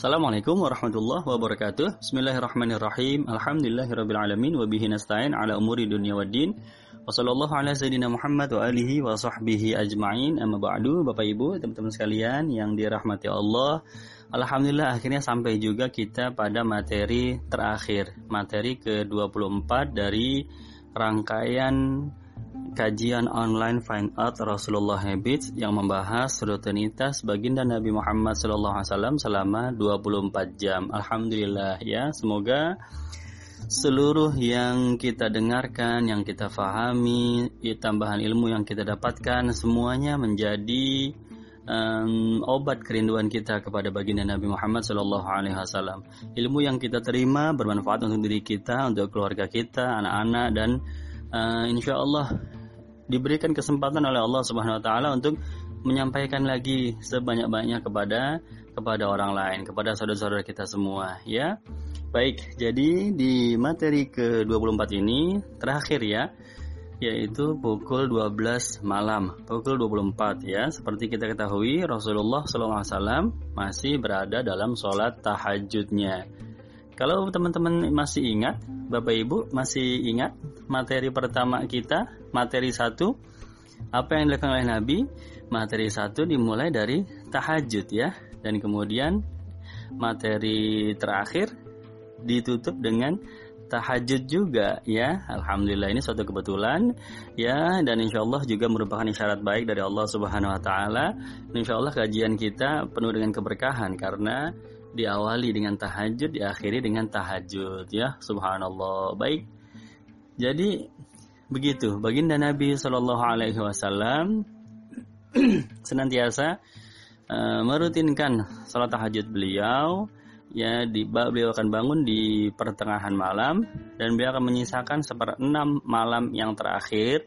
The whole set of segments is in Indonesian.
Assalamualaikum warahmatullahi wabarakatuh. Bismillahirrahmanirrahim. Alhamdulillahirabbil wa bihi nasta'in ala umuri dunya waddin. Wa sallallahu ala sayyidina Muhammad wa alihi wa sahbihi ajma'in. Amma ba'du, Bapak Ibu, teman-teman sekalian yang dirahmati Allah. Alhamdulillah akhirnya sampai juga kita pada materi terakhir, materi ke-24 dari rangkaian kajian online Find Out Rasulullah Habits yang membahas rutinitas baginda Nabi Muhammad SAW selama 24 jam. Alhamdulillah ya, semoga seluruh yang kita dengarkan, yang kita fahami, ya, tambahan ilmu yang kita dapatkan semuanya menjadi um, obat kerinduan kita kepada baginda Nabi Muhammad SAW. Ilmu yang kita terima bermanfaat untuk diri kita, untuk keluarga kita, anak-anak dan uh, insya Allah diberikan kesempatan oleh Allah Subhanahu wa taala untuk menyampaikan lagi sebanyak-banyaknya kepada kepada orang lain, kepada saudara-saudara kita semua, ya. Baik, jadi di materi ke-24 ini terakhir ya, yaitu pukul 12 malam, pukul 24 ya. Seperti kita ketahui, Rasulullah SAW masih berada dalam sholat tahajudnya. Kalau teman-teman masih ingat, Bapak Ibu masih ingat materi pertama kita, materi satu, apa yang dilakukan oleh Nabi? Materi satu dimulai dari tahajud ya, dan kemudian materi terakhir ditutup dengan tahajud juga ya. Alhamdulillah ini suatu kebetulan ya. Dan insya Allah juga merupakan isyarat baik dari Allah Subhanahu Wa Taala. Insya Allah kajian kita penuh dengan keberkahan karena diawali dengan tahajud, diakhiri dengan tahajud ya. Subhanallah. Baik. Jadi begitu baginda Nabi Shallallahu alaihi wasallam senantiasa uh, merutinkan salat tahajud beliau ya di beliau akan bangun di pertengahan malam dan beliau akan menyisakan seperenam malam yang terakhir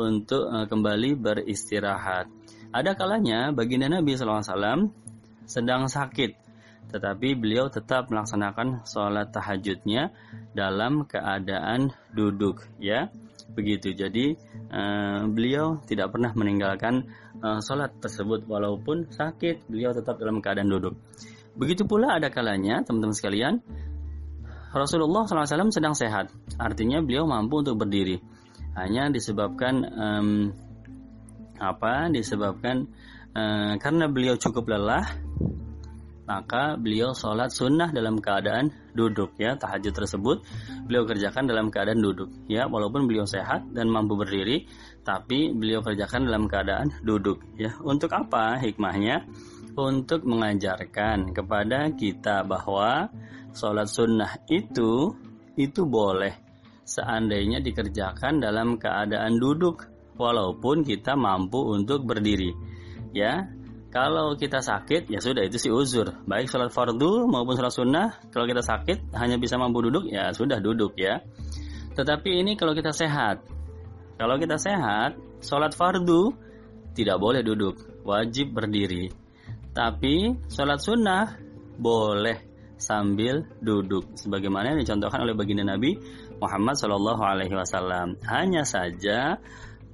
untuk uh, kembali beristirahat. Ada kalanya baginda Nabi SAW sedang sakit tetapi beliau tetap melaksanakan sholat tahajudnya dalam keadaan duduk ya. Begitu. Jadi uh, beliau tidak pernah meninggalkan uh, sholat tersebut walaupun sakit. Beliau tetap dalam keadaan duduk. Begitu pula ada kalanya teman-teman sekalian Rasulullah SAW sedang sehat. Artinya beliau mampu untuk berdiri. Hanya disebabkan um, apa disebabkan uh, karena beliau cukup lelah maka beliau sholat sunnah dalam keadaan duduk ya tahajud tersebut. Beliau kerjakan dalam keadaan duduk ya walaupun beliau sehat dan mampu berdiri tapi beliau kerjakan dalam keadaan duduk ya. Untuk apa hikmahnya? Untuk mengajarkan kepada kita bahwa sholat sunnah itu itu boleh seandainya dikerjakan dalam keadaan duduk walaupun kita mampu untuk berdiri ya kalau kita sakit, ya sudah itu sih uzur. Baik sholat fardu maupun sholat sunnah, kalau kita sakit hanya bisa mampu duduk, ya sudah duduk ya. Tetapi ini kalau kita sehat. Kalau kita sehat, sholat fardu tidak boleh duduk, wajib berdiri. Tapi sholat sunnah boleh sambil duduk, sebagaimana yang dicontohkan oleh baginda Nabi Muhammad Shallallahu Alaihi Wasallam. Hanya saja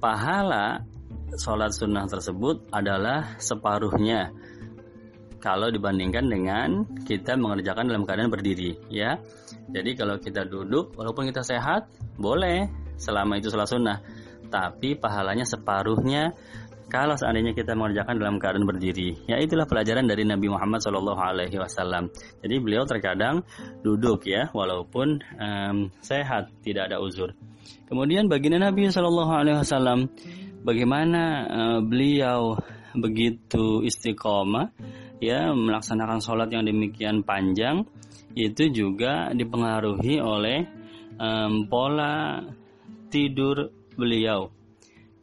pahala sholat sunnah tersebut adalah separuhnya kalau dibandingkan dengan kita mengerjakan dalam keadaan berdiri ya jadi kalau kita duduk walaupun kita sehat boleh selama itu sholat sunnah tapi pahalanya separuhnya kalau seandainya kita mengerjakan dalam keadaan berdiri. Ya itulah pelajaran dari Nabi Muhammad Shallallahu Alaihi Wasallam. Jadi beliau terkadang duduk ya, walaupun um, sehat, tidak ada uzur. Kemudian baginda Nabi Shallallahu Alaihi Wasallam bagaimana uh, beliau begitu istiqomah ya melaksanakan sholat yang demikian panjang itu juga dipengaruhi oleh um, pola tidur beliau.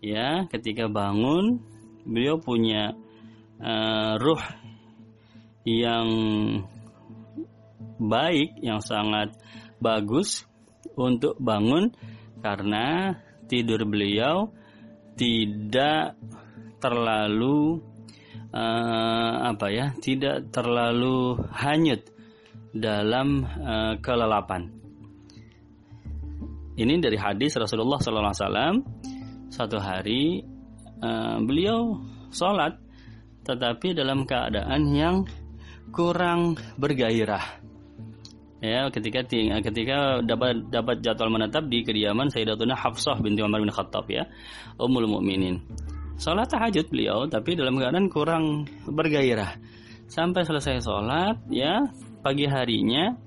Ya ketika bangun beliau punya uh, ruh yang baik yang sangat bagus untuk bangun karena tidur beliau tidak terlalu uh, apa ya, tidak terlalu hanyut dalam uh, kelelapan. Ini dari hadis Rasulullah SAW. Satu hari uh, beliau sholat, tetapi dalam keadaan yang kurang bergairah. Ya, ketika ketika dapat dapat jadwal menetap di kediaman Sayyidatuna Hafsah binti Umar bin Khattab ya, Ummul Mukminin. Salat tahajud beliau tapi dalam keadaan kurang bergairah. Sampai selesai sholat ya, pagi harinya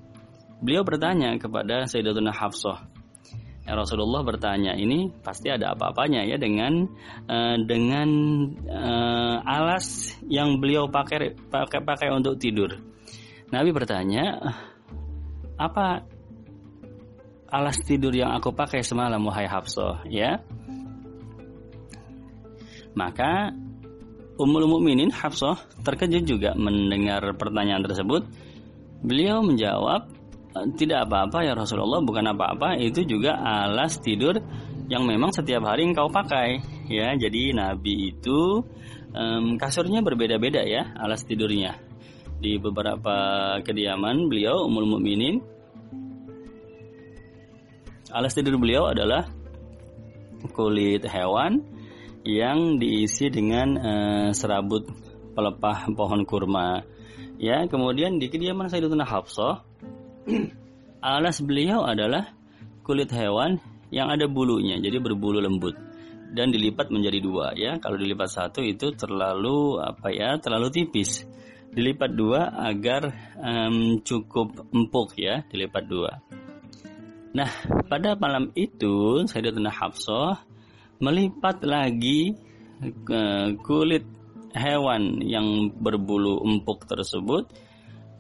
beliau bertanya kepada Sayyidatuna Hafsah, Ya, Rasulullah bertanya ini pasti ada apa-apanya ya dengan uh, dengan uh, alas yang beliau pakai pakai pakai untuk tidur. Nabi bertanya, apa alas tidur yang aku pakai semalam wahai Hafsah ya? Maka Ummul Mukminin Hafsah terkejut juga mendengar pertanyaan tersebut. Beliau menjawab, tidak apa-apa ya Rasulullah bukan apa-apa itu juga alas tidur yang memang setiap hari engkau pakai ya jadi Nabi itu um, kasurnya berbeda-beda ya alas tidurnya di beberapa kediaman beliau umul mukminin alas tidur beliau adalah kulit hewan yang diisi dengan uh, serabut pelepah pohon kurma ya kemudian di kediaman Sayyidatuna Hafsah Alas beliau adalah kulit hewan yang ada bulunya, jadi berbulu lembut dan dilipat menjadi dua ya. Kalau dilipat satu itu terlalu apa ya, terlalu tipis. Dilipat dua agar um, cukup empuk ya, dilipat dua. Nah, pada malam itu Sayyidatuna Hafsah melipat lagi ke kulit hewan yang berbulu empuk tersebut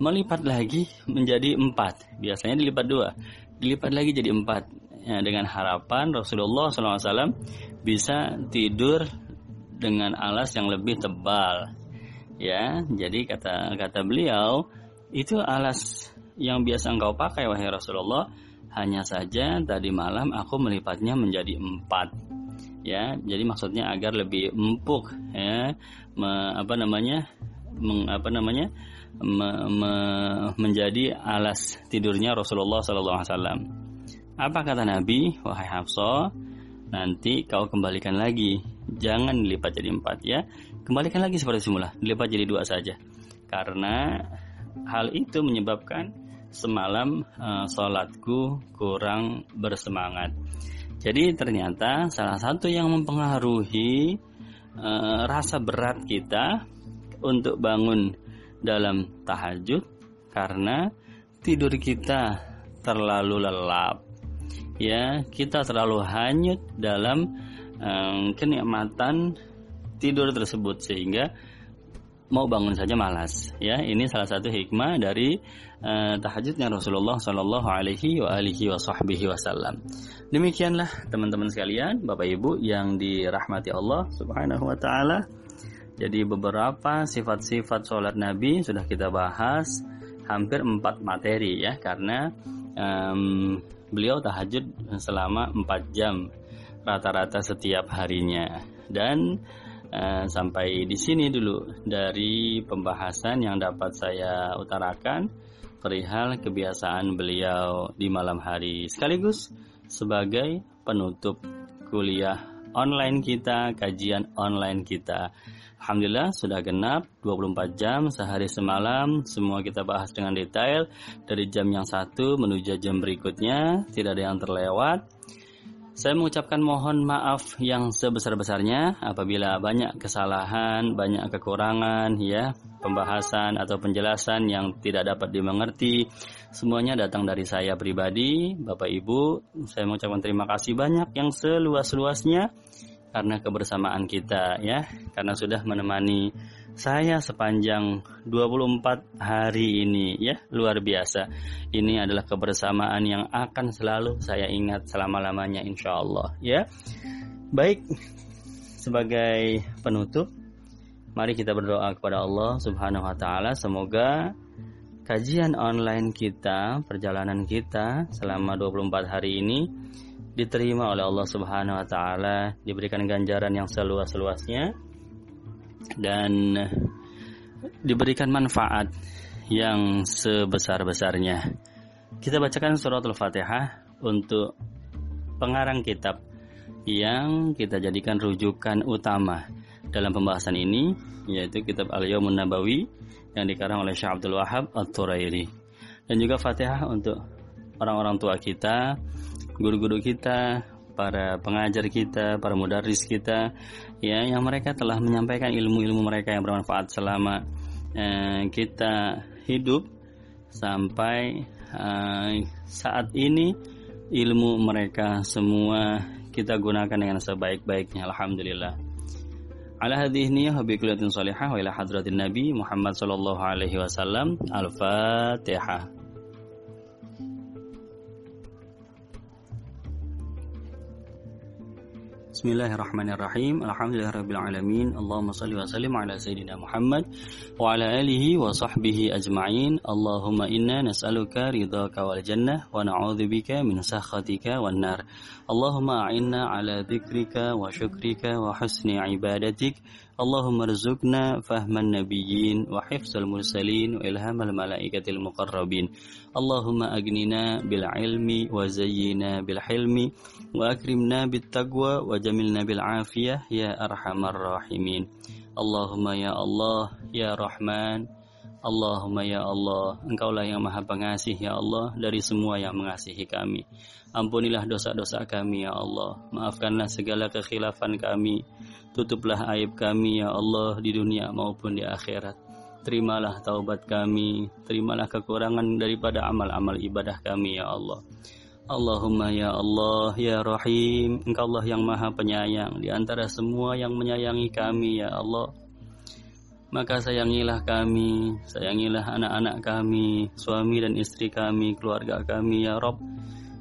melipat lagi menjadi empat. Biasanya dilipat dua, dilipat lagi jadi empat. Ya, dengan harapan Rasulullah SAW bisa tidur dengan alas yang lebih tebal. Ya, jadi kata kata beliau itu alas yang biasa engkau pakai wahai Rasulullah. Hanya saja tadi malam aku melipatnya menjadi empat. Ya, jadi maksudnya agar lebih empuk. Ya, me, apa namanya? Meng, apa namanya? me, me, menjadi alas tidurnya Rasulullah SAW. Apa kata Nabi? Wahai Hafsah, nanti kau kembalikan lagi. Jangan dilipat jadi empat ya. Kembalikan lagi seperti semula. Dilipat jadi dua saja. Karena hal itu menyebabkan semalam uh, sholatku kurang bersemangat. Jadi ternyata salah satu yang mempengaruhi uh, rasa berat kita untuk bangun dalam tahajud karena tidur kita terlalu lelap. Ya, kita terlalu hanyut dalam um, kenikmatan tidur tersebut sehingga mau bangun saja malas. Ya ini salah satu hikmah dari uh, tahajudnya Rasulullah Shallallahu Alaihi wa alihi Wasallam. Demikianlah teman-teman sekalian Bapak Ibu yang dirahmati Allah Subhanahu Wa Taala. Jadi beberapa sifat-sifat sholat Nabi sudah kita bahas hampir empat materi ya. Karena um, beliau tahajud selama empat jam rata-rata setiap harinya. Dan uh, sampai di sini dulu dari pembahasan yang dapat saya utarakan perihal kebiasaan beliau di malam hari sekaligus sebagai penutup kuliah online kita, kajian online kita. Alhamdulillah sudah genap 24 jam sehari semalam semua kita bahas dengan detail dari jam yang satu menuju jam berikutnya tidak ada yang terlewat. Saya mengucapkan mohon maaf yang sebesar-besarnya apabila banyak kesalahan, banyak kekurangan ya, pembahasan atau penjelasan yang tidak dapat dimengerti. Semuanya datang dari saya pribadi, Bapak Ibu. Saya mengucapkan terima kasih banyak yang seluas-luasnya karena kebersamaan kita ya, karena sudah menemani saya sepanjang 24 hari ini ya, luar biasa. Ini adalah kebersamaan yang akan selalu saya ingat selama-lamanya insya Allah ya. Baik, sebagai penutup, mari kita berdoa kepada Allah Subhanahu wa taala semoga kajian online kita, perjalanan kita selama 24 hari ini diterima oleh Allah Subhanahu wa taala, diberikan ganjaran yang seluas-luasnya dan diberikan manfaat yang sebesar-besarnya. Kita bacakan surat Al-Fatihah untuk pengarang kitab yang kita jadikan rujukan utama dalam pembahasan ini yaitu kitab Al-Yawmun Nabawi yang dikarang oleh Syekh Abdul Wahab At-Turairi dan juga Fatihah untuk orang-orang tua kita, guru-guru kita, para pengajar kita, para mudaris kita ya yang mereka telah menyampaikan ilmu-ilmu mereka yang bermanfaat selama eh, kita hidup sampai eh, saat ini ilmu mereka semua kita gunakan dengan sebaik-baiknya. Alhamdulillah. Ala hadhihi niyyah bi kullatin salihah wa ila hadratin nabi Muhammad sallallahu alaihi wasallam. Al-fatihah Bismillahirrahmanirrahim. Alhamdulillahirabbil alamin. Allahumma shalli wa sallim ala sayidina Muhammad wa ala alihi wa sahbihi ajma'in. Allahumma inna nas'aluka ridhaka wal jannah wa na'udzubika min sakhatika wan nar. Allahumma a'inna ala dzikrika wa syukrika wa husni ibadatik. اللهم ارزقنا فهم النبيين وحفظ المرسلين وإلهام الملائكة المقربين. اللهم أغننا بالعلم وزينا بالحلم وأكرمنا بالتقوى وجملنا بالعافية يا أرحم الراحمين. اللهم يا الله يا رحمن Allahumma ya Allah, Engkaulah yang maha pengasih ya Allah dari semua yang mengasihi kami. Ampunilah dosa-dosa kami ya Allah. Maafkanlah segala kekhilafan kami. Tutuplah aib kami ya Allah di dunia maupun di akhirat. Terimalah taubat kami, terimalah kekurangan daripada amal-amal ibadah kami ya Allah. Allahumma ya Allah ya Rahim, Engkau Allah yang maha penyayang di antara semua yang menyayangi kami ya Allah maka sayangilah kami, sayangilah anak-anak kami, suami dan istri kami, keluarga kami, ya Rob.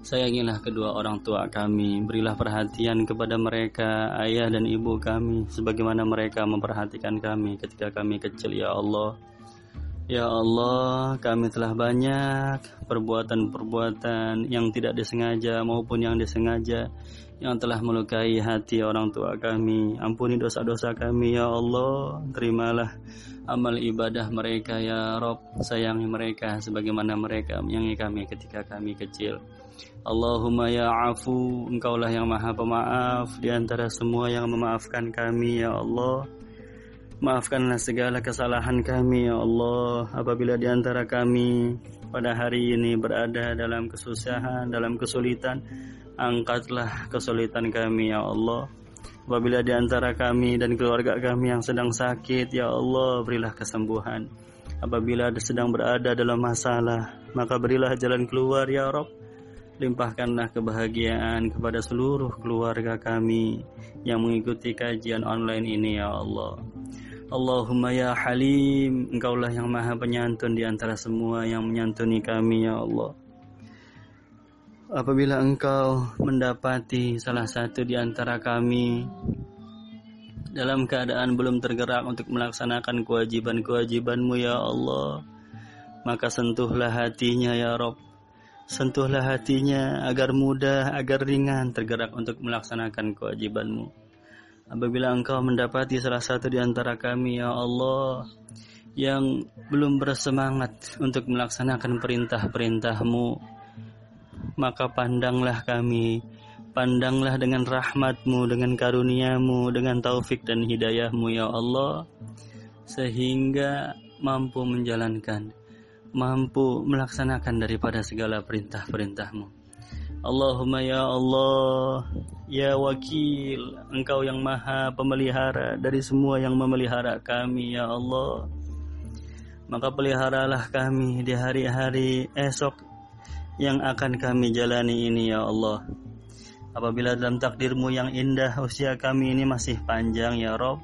Sayangilah kedua orang tua kami, berilah perhatian kepada mereka, ayah dan ibu kami, sebagaimana mereka memperhatikan kami ketika kami kecil, ya Allah. Ya Allah, kami telah banyak perbuatan-perbuatan yang tidak disengaja maupun yang disengaja yang telah melukai hati orang tua kami. Ampuni dosa-dosa kami ya Allah. Terimalah amal ibadah mereka ya Rob. Sayangi mereka sebagaimana mereka menyayangi kami ketika kami kecil. Allahumma ya afu, engkaulah yang maha pemaaf di antara semua yang memaafkan kami ya Allah. Maafkanlah segala kesalahan kami ya Allah apabila di antara kami pada hari ini berada dalam kesusahan, dalam kesulitan. Angkatlah kesulitan kami ya Allah. Apabila di antara kami dan keluarga kami yang sedang sakit, ya Allah, berilah kesembuhan. Apabila sedang berada dalam masalah, maka berilah jalan keluar ya Rob. Limpahkanlah kebahagiaan kepada seluruh keluarga kami yang mengikuti kajian online ini ya Allah. Allahumma ya halim Engkaulah yang maha penyantun di antara semua yang menyantuni kami ya Allah Apabila engkau mendapati salah satu di antara kami dalam keadaan belum tergerak untuk melaksanakan kewajiban-kewajibanmu ya Allah maka sentuhlah hatinya ya Rob. Sentuhlah hatinya agar mudah agar ringan tergerak untuk melaksanakan kewajibanmu. Apabila engkau mendapati salah satu di antara kami, ya Allah, yang belum bersemangat untuk melaksanakan perintah-perintahmu, maka pandanglah kami, pandanglah dengan rahmatmu, dengan karuniamu, dengan taufik dan hidayahmu, ya Allah, sehingga mampu menjalankan, mampu melaksanakan daripada segala perintah-perintahmu. Allahumma ya Allah, ya wakil, Engkau yang maha pemelihara dari semua yang memelihara kami ya Allah. Maka peliharalah kami di hari-hari esok yang akan kami jalani ini ya Allah. Apabila dalam takdirmu yang indah usia kami ini masih panjang ya Rob,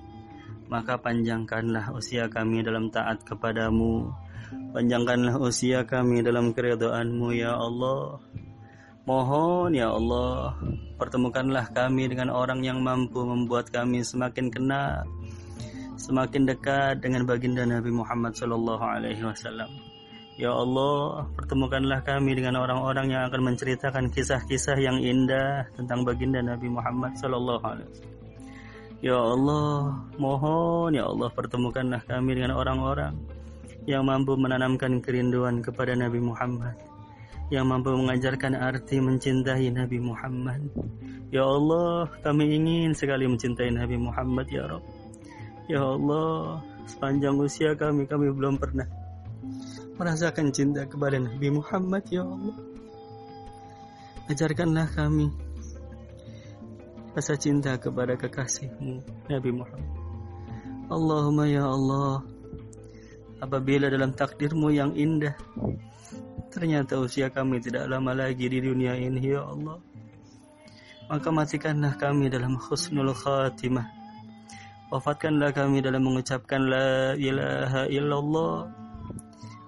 maka panjangkanlah usia kami dalam taat kepadamu. Panjangkanlah usia kami dalam keredoanmu ya Allah. Mohon ya Allah, pertemukanlah kami dengan orang yang mampu membuat kami semakin kenal, semakin dekat dengan baginda Nabi Muhammad Sallallahu Alaihi Wasallam. Ya Allah, pertemukanlah kami dengan orang-orang yang akan menceritakan kisah-kisah yang indah tentang baginda Nabi Muhammad Sallallahu Alaihi Wasallam. Ya Allah, mohon ya Allah pertemukanlah kami dengan orang-orang yang mampu menanamkan kerinduan kepada Nabi Muhammad yang mampu mengajarkan arti mencintai Nabi Muhammad. Ya Allah, kami ingin sekali mencintai Nabi Muhammad ya Rabb. Ya Allah, sepanjang usia kami, kami belum pernah merasakan cinta kepada Nabi Muhammad, Ya Allah. Ajarkanlah kami rasa cinta kepada kekasihmu, Nabi Muhammad. Allahumma ya Allah, apabila dalam takdirmu yang indah, ternyata usia kami tidak lama lagi di dunia ini, ya Allah. Maka matikanlah kami dalam khusnul khatimah. Wafatkanlah kami dalam mengucapkan la ilaha illallah.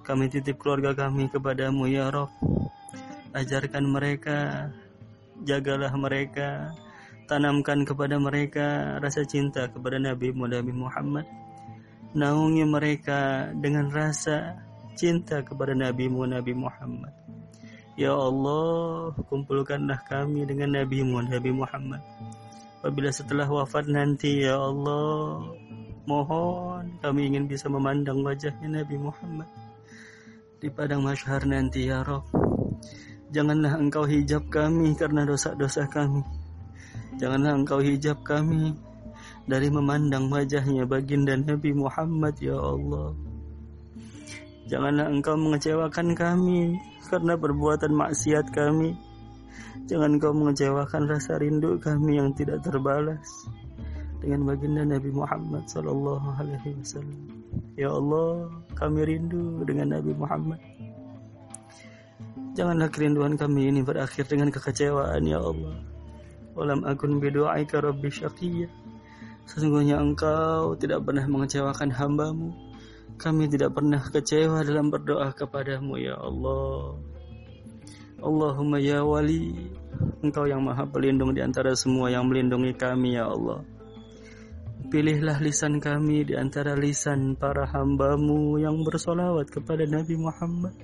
Kami titip keluarga kami kepadamu ya Rabb. Ajarkan mereka, jagalah mereka, tanamkan kepada mereka rasa cinta kepada Nabi Muhammad. Naungi mereka dengan rasa cinta kepada Nabi Muhammad. Ya Allah, kumpulkanlah kami dengan Nabi Muhammad. Apabila setelah wafat nanti, Ya Allah, mohon kami ingin bisa memandang wajahnya Nabi Muhammad di padang masyhar nanti, Ya Rob. Janganlah engkau hijab kami karena dosa-dosa kami. Janganlah engkau hijab kami dari memandang wajahnya baginda Nabi Muhammad, Ya Allah. Janganlah engkau mengecewakan kami karena perbuatan maksiat kami. Jangan engkau mengecewakan rasa rindu kami yang tidak terbalas dengan baginda Nabi Muhammad sallallahu alaihi wasallam. Ya Allah, kami rindu dengan Nabi Muhammad. Janganlah kerinduan kami ini berakhir dengan kekecewaan ya Allah. Walam akun bidu'aika rabbi syaqiyya. Sesungguhnya engkau tidak pernah mengecewakan hambamu kami tidak pernah kecewa dalam berdoa kepadamu ya Allah. Allahumma ya wali, Engkau yang maha pelindung di antara semua yang melindungi kami ya Allah. Pilihlah lisan kami di antara lisan para hambamu yang bersolawat kepada Nabi Muhammad.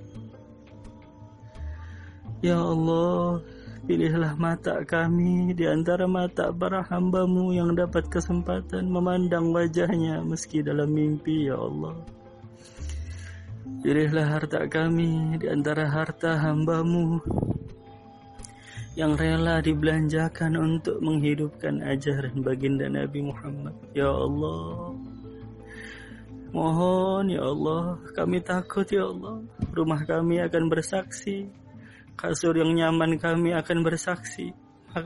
Ya Allah, pilihlah mata kami di antara mata para hambamu yang dapat kesempatan memandang wajahnya meski dalam mimpi ya Allah. Pilihlah harta kami di antara harta hambamu yang rela dibelanjakan untuk menghidupkan ajaran baginda Nabi Muhammad. Ya Allah, mohon ya Allah, kami takut ya Allah, rumah kami akan bersaksi, kasur yang nyaman kami akan bersaksi,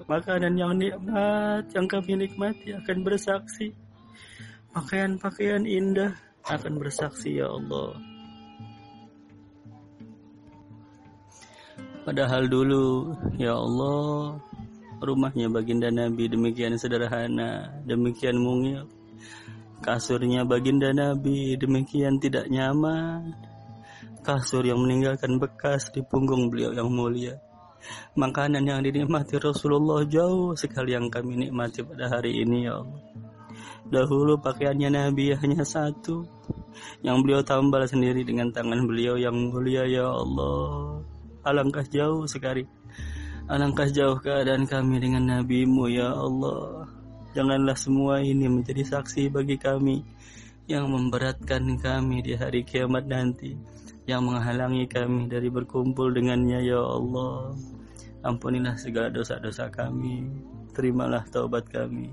makanan yang nikmat yang kami nikmati akan bersaksi, pakaian-pakaian indah akan bersaksi ya Allah. Padahal dulu, ya Allah, rumahnya baginda Nabi demikian sederhana, demikian mungil. Kasurnya baginda Nabi demikian tidak nyaman. Kasur yang meninggalkan bekas di punggung beliau yang mulia. Makanan yang dinikmati Rasulullah jauh sekali yang kami nikmati pada hari ini ya Allah. Dahulu pakaiannya Nabi hanya satu, yang beliau tambal sendiri dengan tangan beliau yang mulia ya Allah. Alangkah jauh sekali. Alangkah jauh keadaan kami dengan NabiMu ya Allah. Janganlah semua ini menjadi saksi bagi kami yang memberatkan kami di hari kiamat nanti, yang menghalangi kami dari berkumpul dengannya ya Allah. Ampunilah segala dosa-dosa kami, terimalah taubat kami.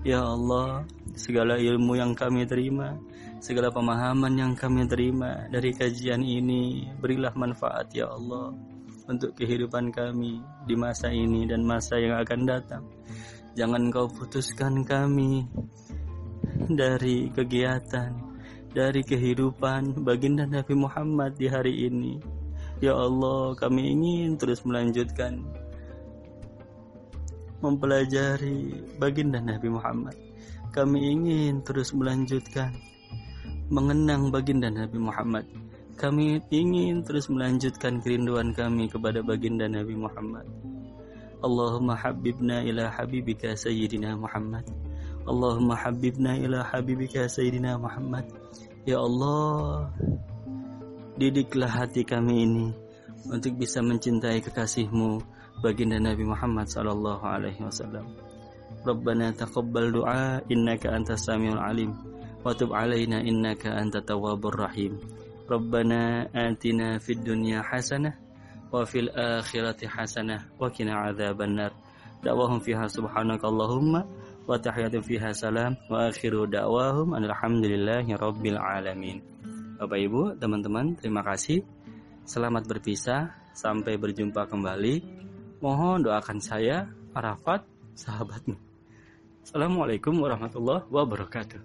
Ya Allah, segala ilmu yang kami terima, segala pemahaman yang kami terima dari kajian ini, berilah manfaat ya Allah untuk kehidupan kami di masa ini dan masa yang akan datang. Jangan kau putuskan kami dari kegiatan, dari kehidupan baginda Nabi Muhammad di hari ini. Ya Allah, kami ingin terus melanjutkan mempelajari baginda Nabi Muhammad. Kami ingin terus melanjutkan mengenang baginda Nabi Muhammad. Kami ingin terus melanjutkan kerinduan kami kepada baginda Nabi Muhammad. Allahumma habibna ila habibika sayyidina Muhammad. Allahumma habibna ila habibika sayyidina Muhammad. Ya Allah, didiklah hati kami ini untuk bisa mencintai kekasihmu baginda Nabi Muhammad sallallahu alaihi wasallam. Rabbana taqabbal du'a innaka antas samiul alim. وتب علينا إنك أنت التواب الرحيم ربنا آتنا في الدنيا حسنة وفي الآخرة حسنة وقنا عذاب النار دعواهم فيها سبحانك اللهم wa tahiyatu fiha salam wa akhiru da'wahum alhamdulillahi rabbil alamin. Bapak Ibu, teman-teman, terima kasih. Selamat berpisah, sampai berjumpa kembali. Mohon doakan saya, Arafat, sahabatmu. Assalamualaikum warahmatullahi wabarakatuh.